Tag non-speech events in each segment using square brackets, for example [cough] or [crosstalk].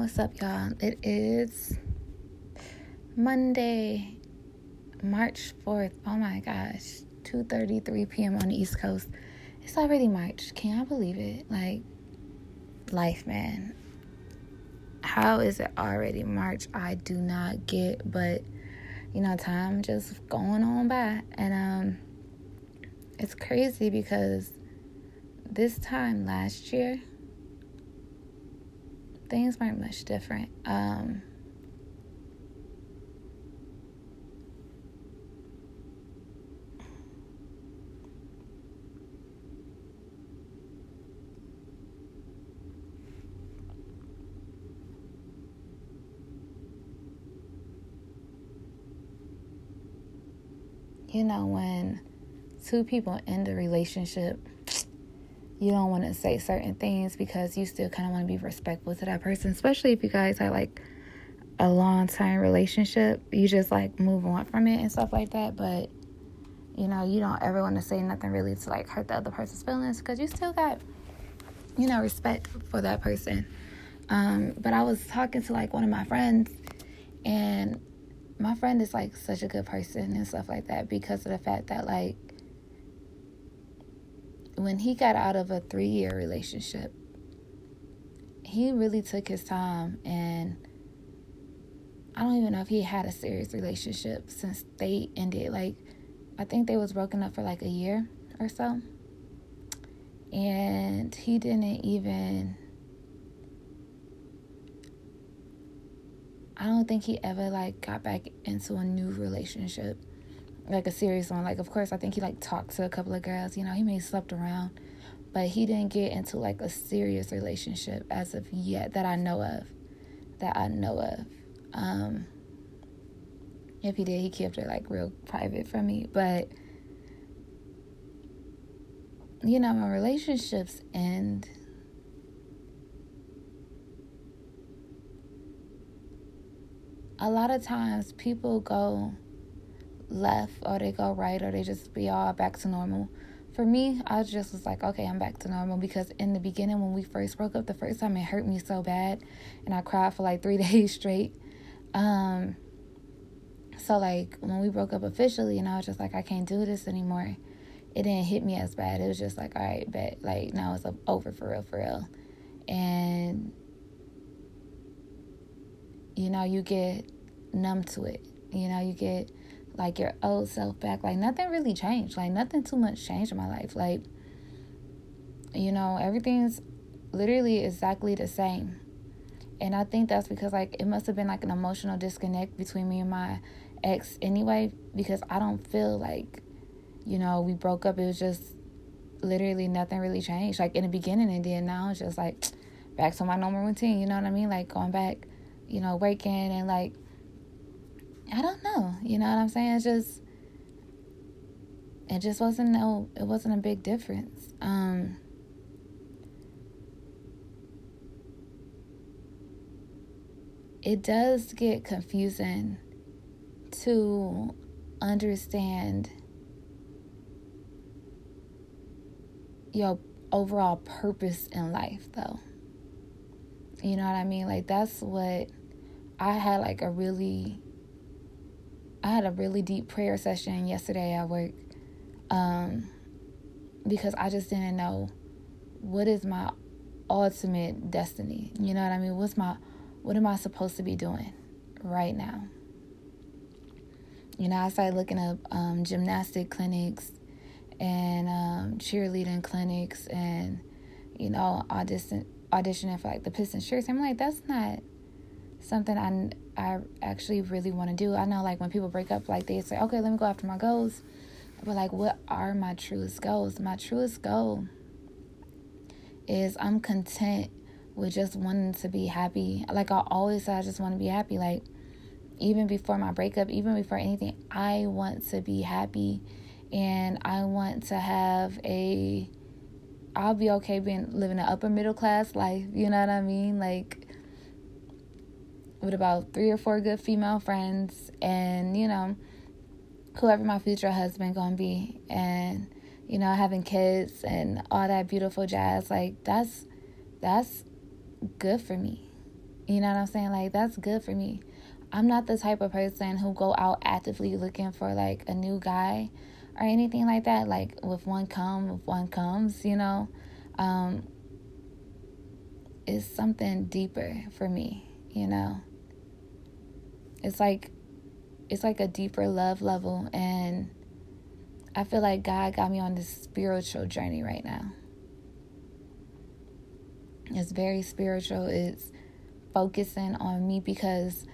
what's up, y'all? It is Monday, March 4th. Oh my gosh, 2:33 p.m. on the East Coast. It's already March. Can I believe it? Like life, man. How is it already March? I do not get, but you know, time just going on by. And um it's crazy because this time last year things weren't much different. Um, you know, when two people end a relationship, you don't want to say certain things because you still kind of want to be respectful to that person, especially if you guys have like a long time relationship. You just like move on from it and stuff like that. But you know, you don't ever want to say nothing really to like hurt the other person's feelings because you still got, you know, respect for that person. Um, but I was talking to like one of my friends, and my friend is like such a good person and stuff like that because of the fact that like when he got out of a three year relationship, he really took his time and I don't even know if he had a serious relationship since they ended. Like I think they was broken up for like a year or so. And he didn't even I don't think he ever like got back into a new relationship like a serious one. Like, of course, I think he like talked to a couple of girls. You know, he may have slept around, but he didn't get into like a serious relationship as of yet that I know of. That I know of. Um, if he did, he kept it like real private from me. But you know, my relationships end. A lot of times people go left or they go right or they just be all back to normal. For me, I just was like, okay, I'm back to normal because in the beginning, when we first broke up, the first time it hurt me so bad and I cried for like [laughs] three days straight. Um, so, like, when we broke up officially, and I was just like, I can't do this anymore, it didn't hit me as bad. It was just like, all right, bet, like, now it's over for real, for real. And, you know, you get numb to it. You know, you get like your old self back. Like nothing really changed. Like nothing too much changed in my life. Like, you know, everything's literally exactly the same. And I think that's because like it must have been like an emotional disconnect between me and my ex anyway, because I don't feel like, you know, we broke up. It was just literally nothing really changed. Like in the beginning and then now it's just like [tsk] back to my normal routine, you know what I mean? Like going back, you know, working and like I don't know. You know what I'm saying? It's just it just wasn't no it wasn't a big difference. Um it does get confusing to understand your overall purpose in life though. You know what I mean? Like that's what I had like a really I had a really deep prayer session yesterday at work um, because I just didn't know what is my ultimate destiny. You know what I mean? What's my what am I supposed to be doing right now? You know, I started looking up um, gymnastic clinics and um, cheerleading clinics and you know audition auditioning for like the Pistons shirts. I'm like, that's not something I I actually really want to do. I know like when people break up, like they say, okay, let me go after my goals. But like, what are my truest goals? My truest goal is I'm content with just wanting to be happy. Like I always say, I just want to be happy. Like even before my breakup, even before anything, I want to be happy, and I want to have a. I'll be okay being living an upper middle class life. You know what I mean? Like with about three or four good female friends and you know whoever my future husband gonna be and you know having kids and all that beautiful jazz like that's that's good for me You know what I'm saying? Like that's good for me. I'm not the type of person who go out actively looking for like a new guy or anything like that. Like with one come, with one comes, you know. Um, it's something deeper for me, you know. It's like it's like a deeper love level and I feel like God got me on this spiritual journey right now. It's very spiritual. It's focusing on me because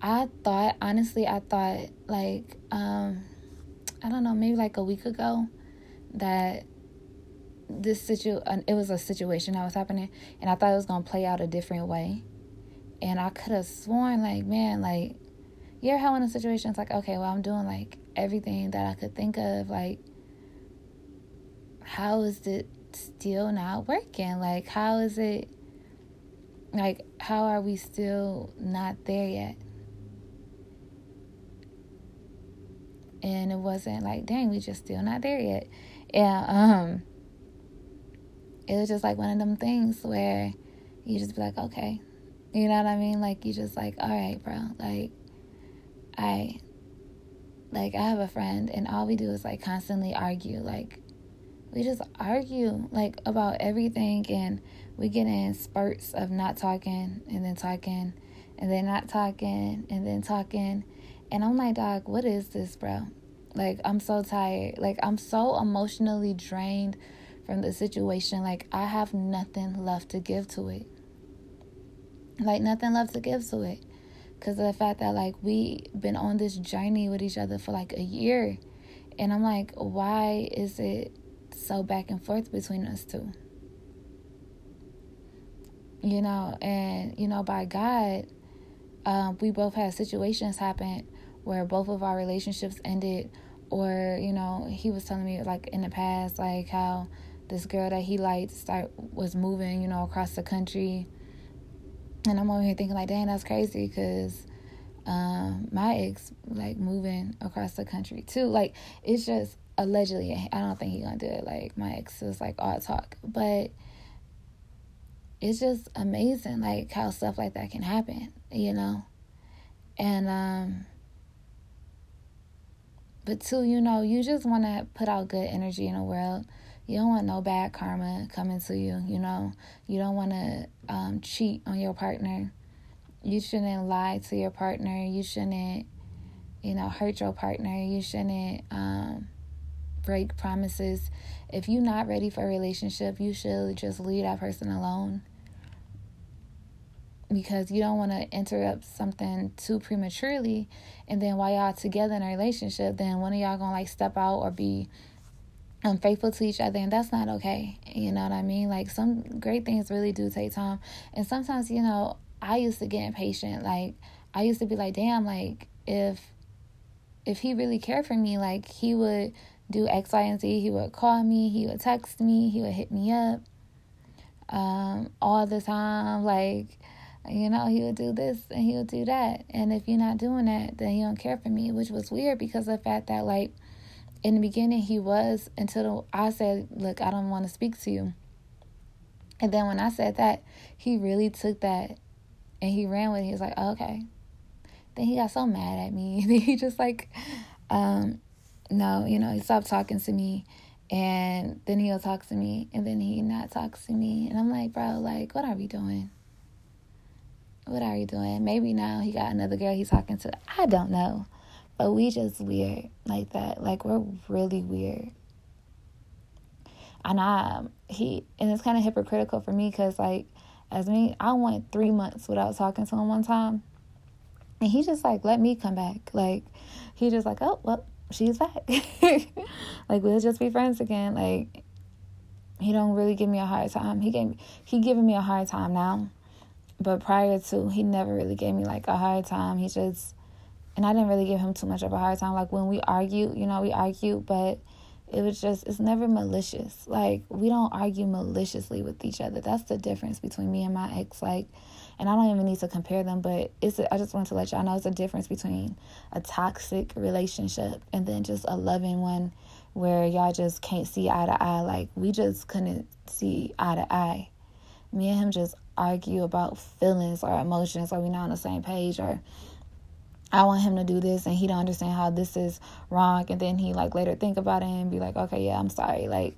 I thought, honestly, I thought like, um, I don't know, maybe like a week ago that this situ it was a situation that was happening and I thought it was gonna play out a different way. And I could have sworn like, man, like you ever had one of the situations like, okay, well I'm doing like everything that I could think of, like how is it still not working? Like how is it like how are we still not there yet? And it wasn't like, dang, we just still not there yet. And um it was just like one of them things where you just be like, okay. You know what I mean? Like you just like, all right, bro. Like I like I have a friend and all we do is like constantly argue. Like we just argue like about everything and we get in spurts of not talking and then talking and then not talking and then talking. And I'm like, dog, what is this, bro? Like I'm so tired. Like I'm so emotionally drained from the situation, like I have nothing left to give to it. Like nothing left to give to it. Cause of the fact that like we been on this journey with each other for like a year. And I'm like, why is it so back and forth between us two? You know, and you know, by God, um, we both had situations happen where both of our relationships ended or you know he was telling me like in the past like how this girl that he liked start was moving, you know, across the country. And I'm over here thinking like, dang, that's crazy because um, my ex like moving across the country too. Like it's just allegedly. I don't think he gonna do it. Like my ex is like all talk, but it's just amazing like how stuff like that can happen, you know. And um but too, you know, you just want to put out good energy in the world you don't want no bad karma coming to you, you know. You don't want to um, cheat on your partner. You shouldn't lie to your partner. You shouldn't, you know, hurt your partner. You shouldn't um, break promises. If you're not ready for a relationship, you should just leave that person alone because you don't want to interrupt something too prematurely and then while y'all together in a relationship then one of y'all gonna like step out or be unfaithful to each other and that's not okay you know what i mean? Like some great things really do take time and sometimes you know i used to get impatient like i used to be like damn like if if he really cared for me like he would do x y and z he would call me he would text me he would hit me up um all the time like you know he would do this and he would do that and if you're not doing that then he don't care for me which was weird because of the fact that like in the beginning he was until I said, "Look, I don't want to speak to you." And then when I said that, he really took that and he ran with it. He was like, oh, "Okay." Then he got so mad at me. [laughs] he just like, um, no, you know, he stopped talking to me, and then he'll talk to me, and then he not talks to me, and I'm like, bro, like, what are we doing? What are you doing? Maybe now he got another girl he's talking to. I don't know. But we just weird like that. Like we're really weird. And I um, he and it's kind of hypocritical for me because like as me I went three months without talking to him one time, and he just like let me come back. Like he just like oh well she's back. [laughs] like we'll just be friends again. Like he don't really give me a hard time. He gave he giving me a hard time now, but prior to he never really gave me like a hard time. He just and I didn't really give him too much of a hard time. Like when we argue, you know, we argue, but it was just it's never malicious. Like we don't argue maliciously with each other. That's the difference between me and my ex. Like, and I don't even need to compare them, but it's a, I just want to let y'all know it's a difference between a toxic relationship and then just a loving one where y'all just can't see eye to eye. Like we just couldn't see eye to eye. me and him just argue about feelings or emotions, or we not on the same page, or I want him to do this and he don't understand how this is wrong and then he like later think about it and be like, Okay, yeah, I'm sorry. Like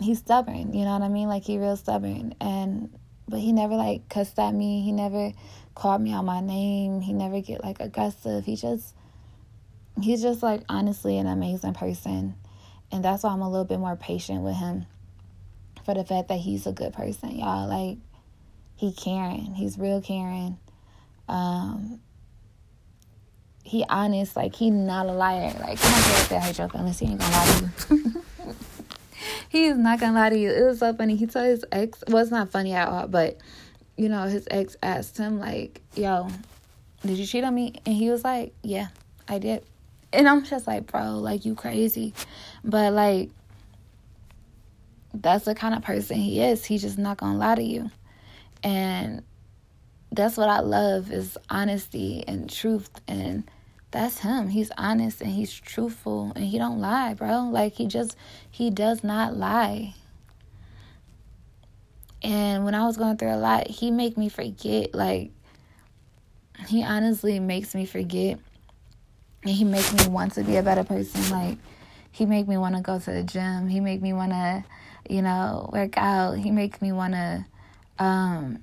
he's stubborn, you know what I mean? Like he real stubborn and but he never like cussed at me. He never called me out my name. He never get like aggressive. He just he's just like honestly an amazing person. And that's why I'm a little bit more patient with him for the fact that he's a good person, y'all. Like he caring. He's real caring. Um he honest, like he not a liar. Like don't care if that hurt your feelings, he ain't gonna lie to you. [laughs] he is not gonna lie to you. It was so funny. He told his ex well it's not funny at all, but you know, his ex asked him like, Yo, did you cheat on me? And he was like, Yeah, I did. And I'm just like, bro, like you crazy. But like that's the kind of person he is. He's just not gonna lie to you. And that's what I love is honesty and truth and that's him. He's honest and he's truthful and he don't lie, bro. Like he just he does not lie. And when I was going through a lot, he make me forget like he honestly makes me forget. And he makes me want to be a better person. Like he make me want to go to the gym. He make me want to, you know, work out. He makes me want to um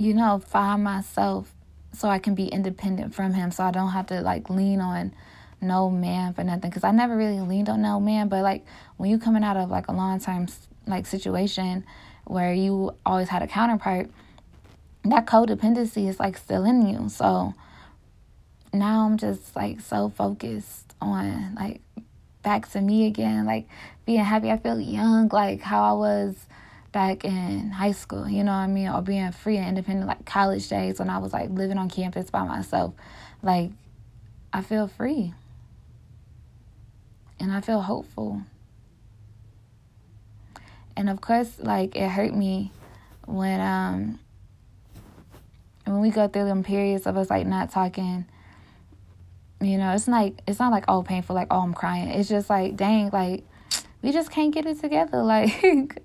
you know, find myself so I can be independent from him so I don't have to like lean on no man for nothing because I never really leaned on no man but like when you coming out of like a long time like situation where you always had a counterpart that codependency is like still in you so now I'm just like so focused on like back to me again like being happy. I feel young like how I was back in high school, you know what I mean? Or being free and independent, like college days when I was like living on campus by myself. Like, I feel free. And I feel hopeful. And of course, like, it hurt me when, um, when we go through them periods of us like not talking you know it's like it's not like oh painful like oh i'm crying it's just like dang like we just can't get it together. [laughs] Like,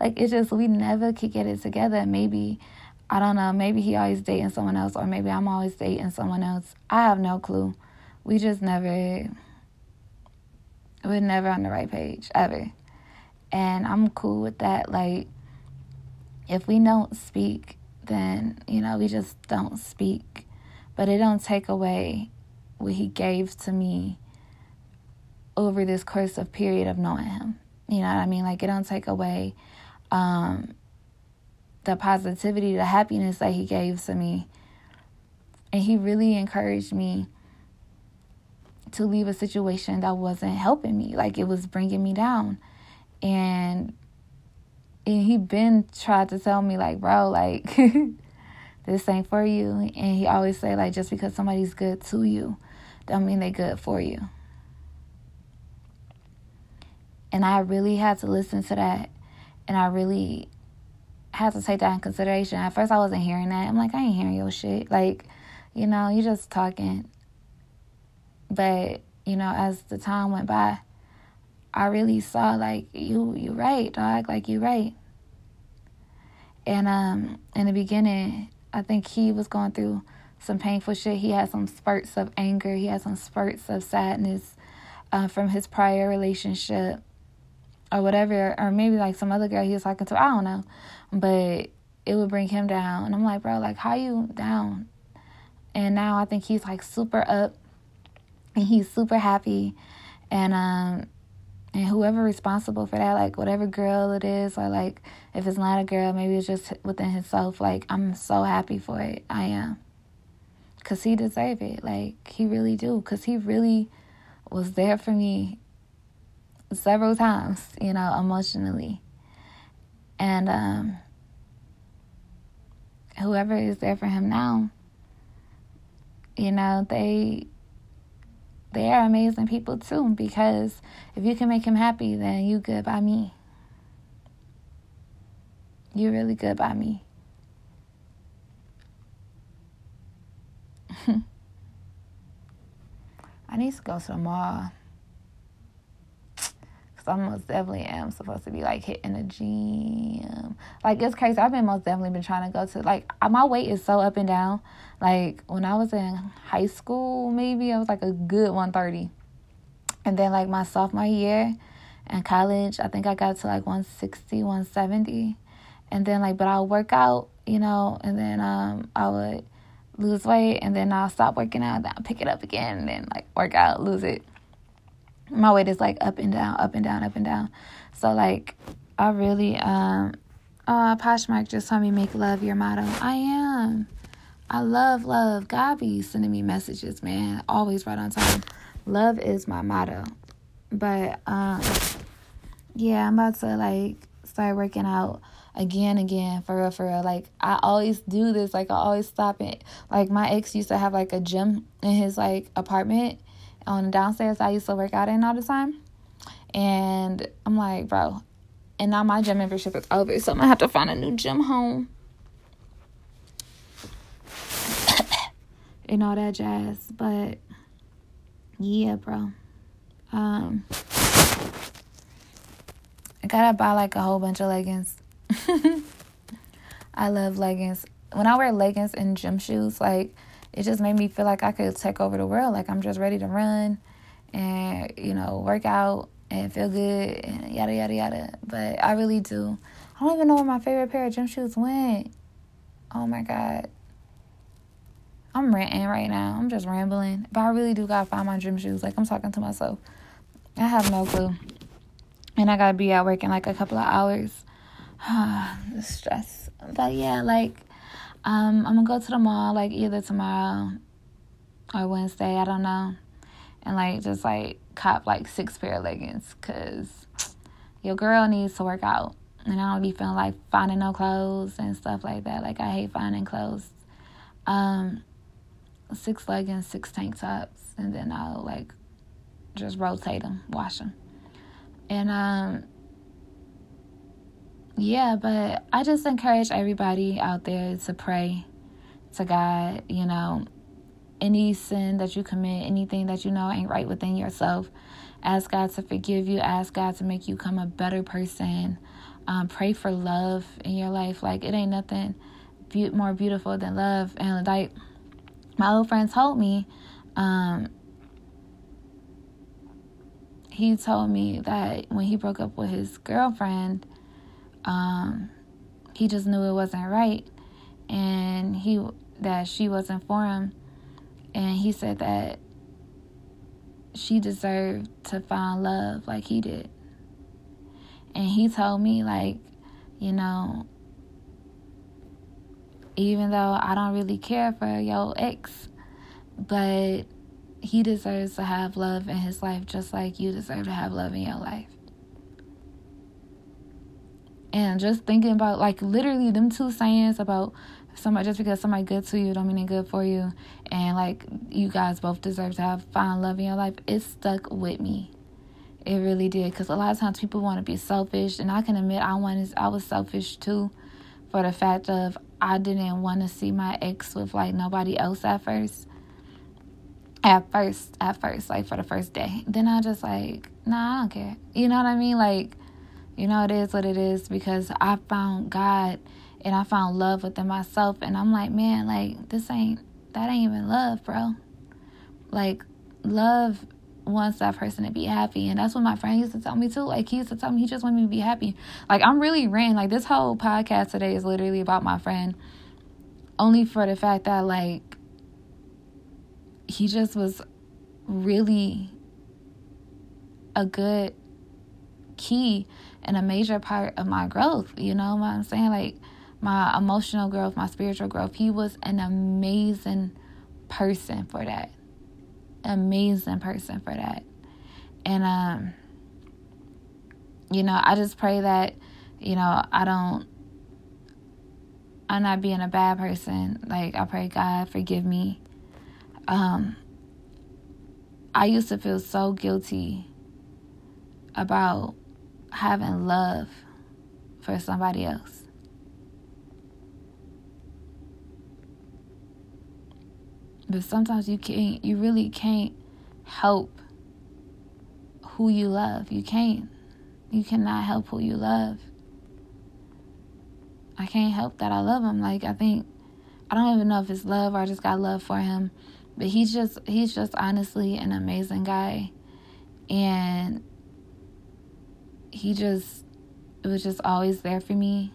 like it's just we never could get it together. Maybe I don't know. Maybe he always dating someone else, or maybe I'm always dating someone else. I have no clue. We just never. We're never on the right page ever, and I'm cool with that. Like, if we don't speak, then you know we just don't speak. But it don't take away what he gave to me over this course of period of knowing him. You know what I mean? Like it don't take away um, the positivity, the happiness that he gave to me. And he really encouraged me to leave a situation that wasn't helping me. Like it was bringing me down. And and he been tried to tell me like, bro, like [laughs] this ain't for you. And he always say like just because somebody's good to you, don't mean they good for you. And I really had to listen to that. And I really had to take that in consideration. At first, I wasn't hearing that. I'm like, I ain't hearing your shit. Like, you know, you just talking. But, you know, as the time went by, I really saw like you you right, dog. Like you right. And um in the beginning, I think he was going through some painful shit. He had some spurts of anger. He had some spurts of sadness uh, from his prior relationship or whatever, or maybe like some other girl he was talking to. I don't know, but it would bring him down. And I'm like, bro, like how you down? And now I think he's like super up, and he's super happy, and um, and whoever responsible for that, like whatever girl it is, or like if it's not a girl, maybe it's just within himself. Like I'm so happy for it. I am, cause he deserve it. Like he really do, cause he really was there for me several times, you know, emotionally. And um, whoever is there for him now, you know, they they are amazing people too because if you can make him happy, then you good by me. You're really good by me. [laughs] I need to go to the mall. Cause I most definitely am supposed to be like hitting the gym. Like it's crazy. I've been most definitely been trying to go to like my weight is so up and down. Like when I was in high school, maybe I was like a good 130. And then like my sophomore year in college, I think I got to like 160, 170. And then like but I'll work out, you know, and then um I would lose weight and then I'll stop working out, then I'll pick it up again and then like work out, lose it. My weight is like up and down, up and down, up and down. So like I really um uh Poshmark just told me make love your motto. I am. I love love. God be sending me messages, man. Always right on time. Love is my motto. But um yeah, I'm about to like start working out again, again, for real, for real. Like I always do this. Like I always stop it. Like my ex used to have like a gym in his like apartment on the downstairs. I used to work out in all the time, and I'm like, bro. And now my gym membership is over, so I'm gonna have to find a new gym home. [coughs] and all that jazz. But yeah, bro. Um I gotta buy like a whole bunch of leggings. [laughs] I love leggings. When I wear leggings and gym shoes, like it just made me feel like I could take over the world. Like I'm just ready to run and, you know, work out and feel good and yada yada yada. But I really do. I don't even know where my favorite pair of gym shoes went. Oh my god. I'm ranting right now. I'm just rambling. But I really do gotta find my gym shoes. Like I'm talking to myself. I have no clue. And I gotta be at work in like a couple of hours. Ah, [sighs] the stress. But yeah, like um, I'm gonna go to the mall like either tomorrow or Wednesday. I don't know, and like just like cop like six pair of leggings because your girl needs to work out, and I don't be feeling like finding no clothes and stuff like that. Like I hate finding clothes. Um, six leggings, six tank tops, and then I'll like just rotate them, wash them, and um yeah, but I just encourage everybody out there to pray to God, you know, any sin that you commit, anything that you know ain't right within yourself, ask God to forgive you, ask God to make you come a better person. Um, pray for love in your life. Like, it ain't nothing be- more beautiful than love. And, like, my old friend told me, um, he told me that when he broke up with his girlfriend, um, he just knew it wasn't right, and he that she wasn't for him, and he said that she deserved to find love like he did. And he told me like, you know, even though I don't really care for your ex, but he deserves to have love in his life just like you deserve to have love in your life. And just thinking about like literally them two sayings about somebody just because somebody good to you don't mean they're good for you. And like you guys both deserve to have find love in your life. It stuck with me. It really did. Because a lot of times people want to be selfish and i can admit i wanted i was selfish too for the fact of i didn't want to see my ex with like nobody else at first. At first at first like for the first day. Then i just like nah i don't care. You know what i mean? Like you know, it is what it is because I found God and I found love within myself. And I'm like, man, like, this ain't, that ain't even love, bro. Like, love wants that person to be happy. And that's what my friend used to tell me too. Like, he used to tell me he just wanted me to be happy. Like, I'm really ranting. Like, this whole podcast today is literally about my friend. Only for the fact that, like, he just was really a good key and a major part of my growth. You know what I'm saying? Like my emotional growth, my spiritual growth. He was an amazing person for that. Amazing person for that. And um you know, I just pray that you know, I don't I'm not being a bad person. Like I pray God forgive me. Um I used to feel so guilty about having love for somebody else. But sometimes you can't, you really can't help who you love. You can't. You cannot help who you love. I can't help that I love him. Like I think I don't even know if it's love or I just got love for him. But he's just he's just honestly an amazing guy. And he just it was just always there for me.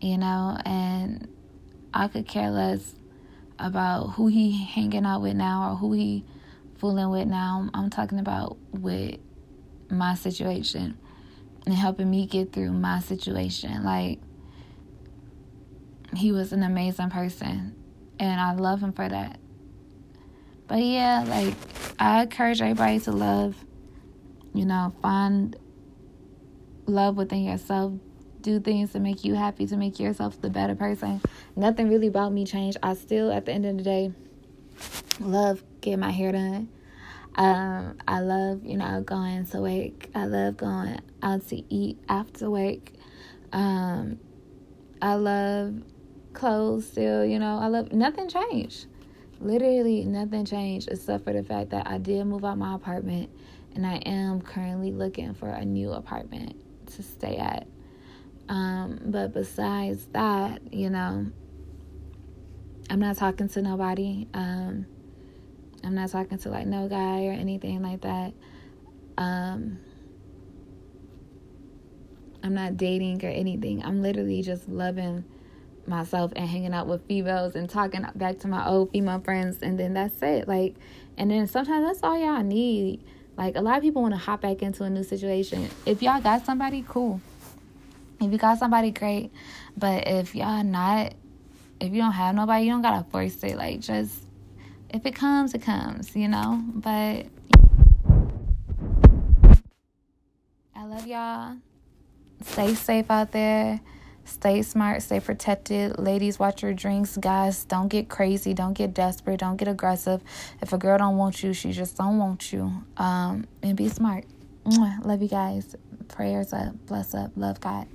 You know, and I could care less about who he hanging out with now or who he fooling with now. I'm talking about with my situation and helping me get through my situation. Like he was an amazing person and I love him for that. But yeah, like I encourage everybody to love, you know, find love within yourself. Do things to make you happy, to make yourself the better person. Nothing really about me changed. I still, at the end of the day, love getting my hair done. Um, I love, you know, going to work. I love going out to eat after work. Um, I love clothes still, you know. I love nothing changed. Literally nothing changed except for the fact that I did move out my apartment and I am currently looking for a new apartment to stay at. Um, but besides that, you know, I'm not talking to nobody. Um, I'm not talking to like no guy or anything like that. Um, I'm not dating or anything. I'm literally just loving myself and hanging out with females and talking back to my old female friends and then that's it like and then sometimes that's all y'all need. Like a lot of people want to hop back into a new situation. If y'all got somebody cool. If you got somebody great. But if y'all not if you don't have nobody you don't gotta force it. Like just if it comes it comes you know? But i love y'all. Stay safe out there Stay smart, stay protected. Ladies, watch your drinks. Guys, don't get crazy, don't get desperate, don't get aggressive. If a girl don't want you, she just don't want you. Um, and be smart. Love you guys. Prayers up, bless up, love God.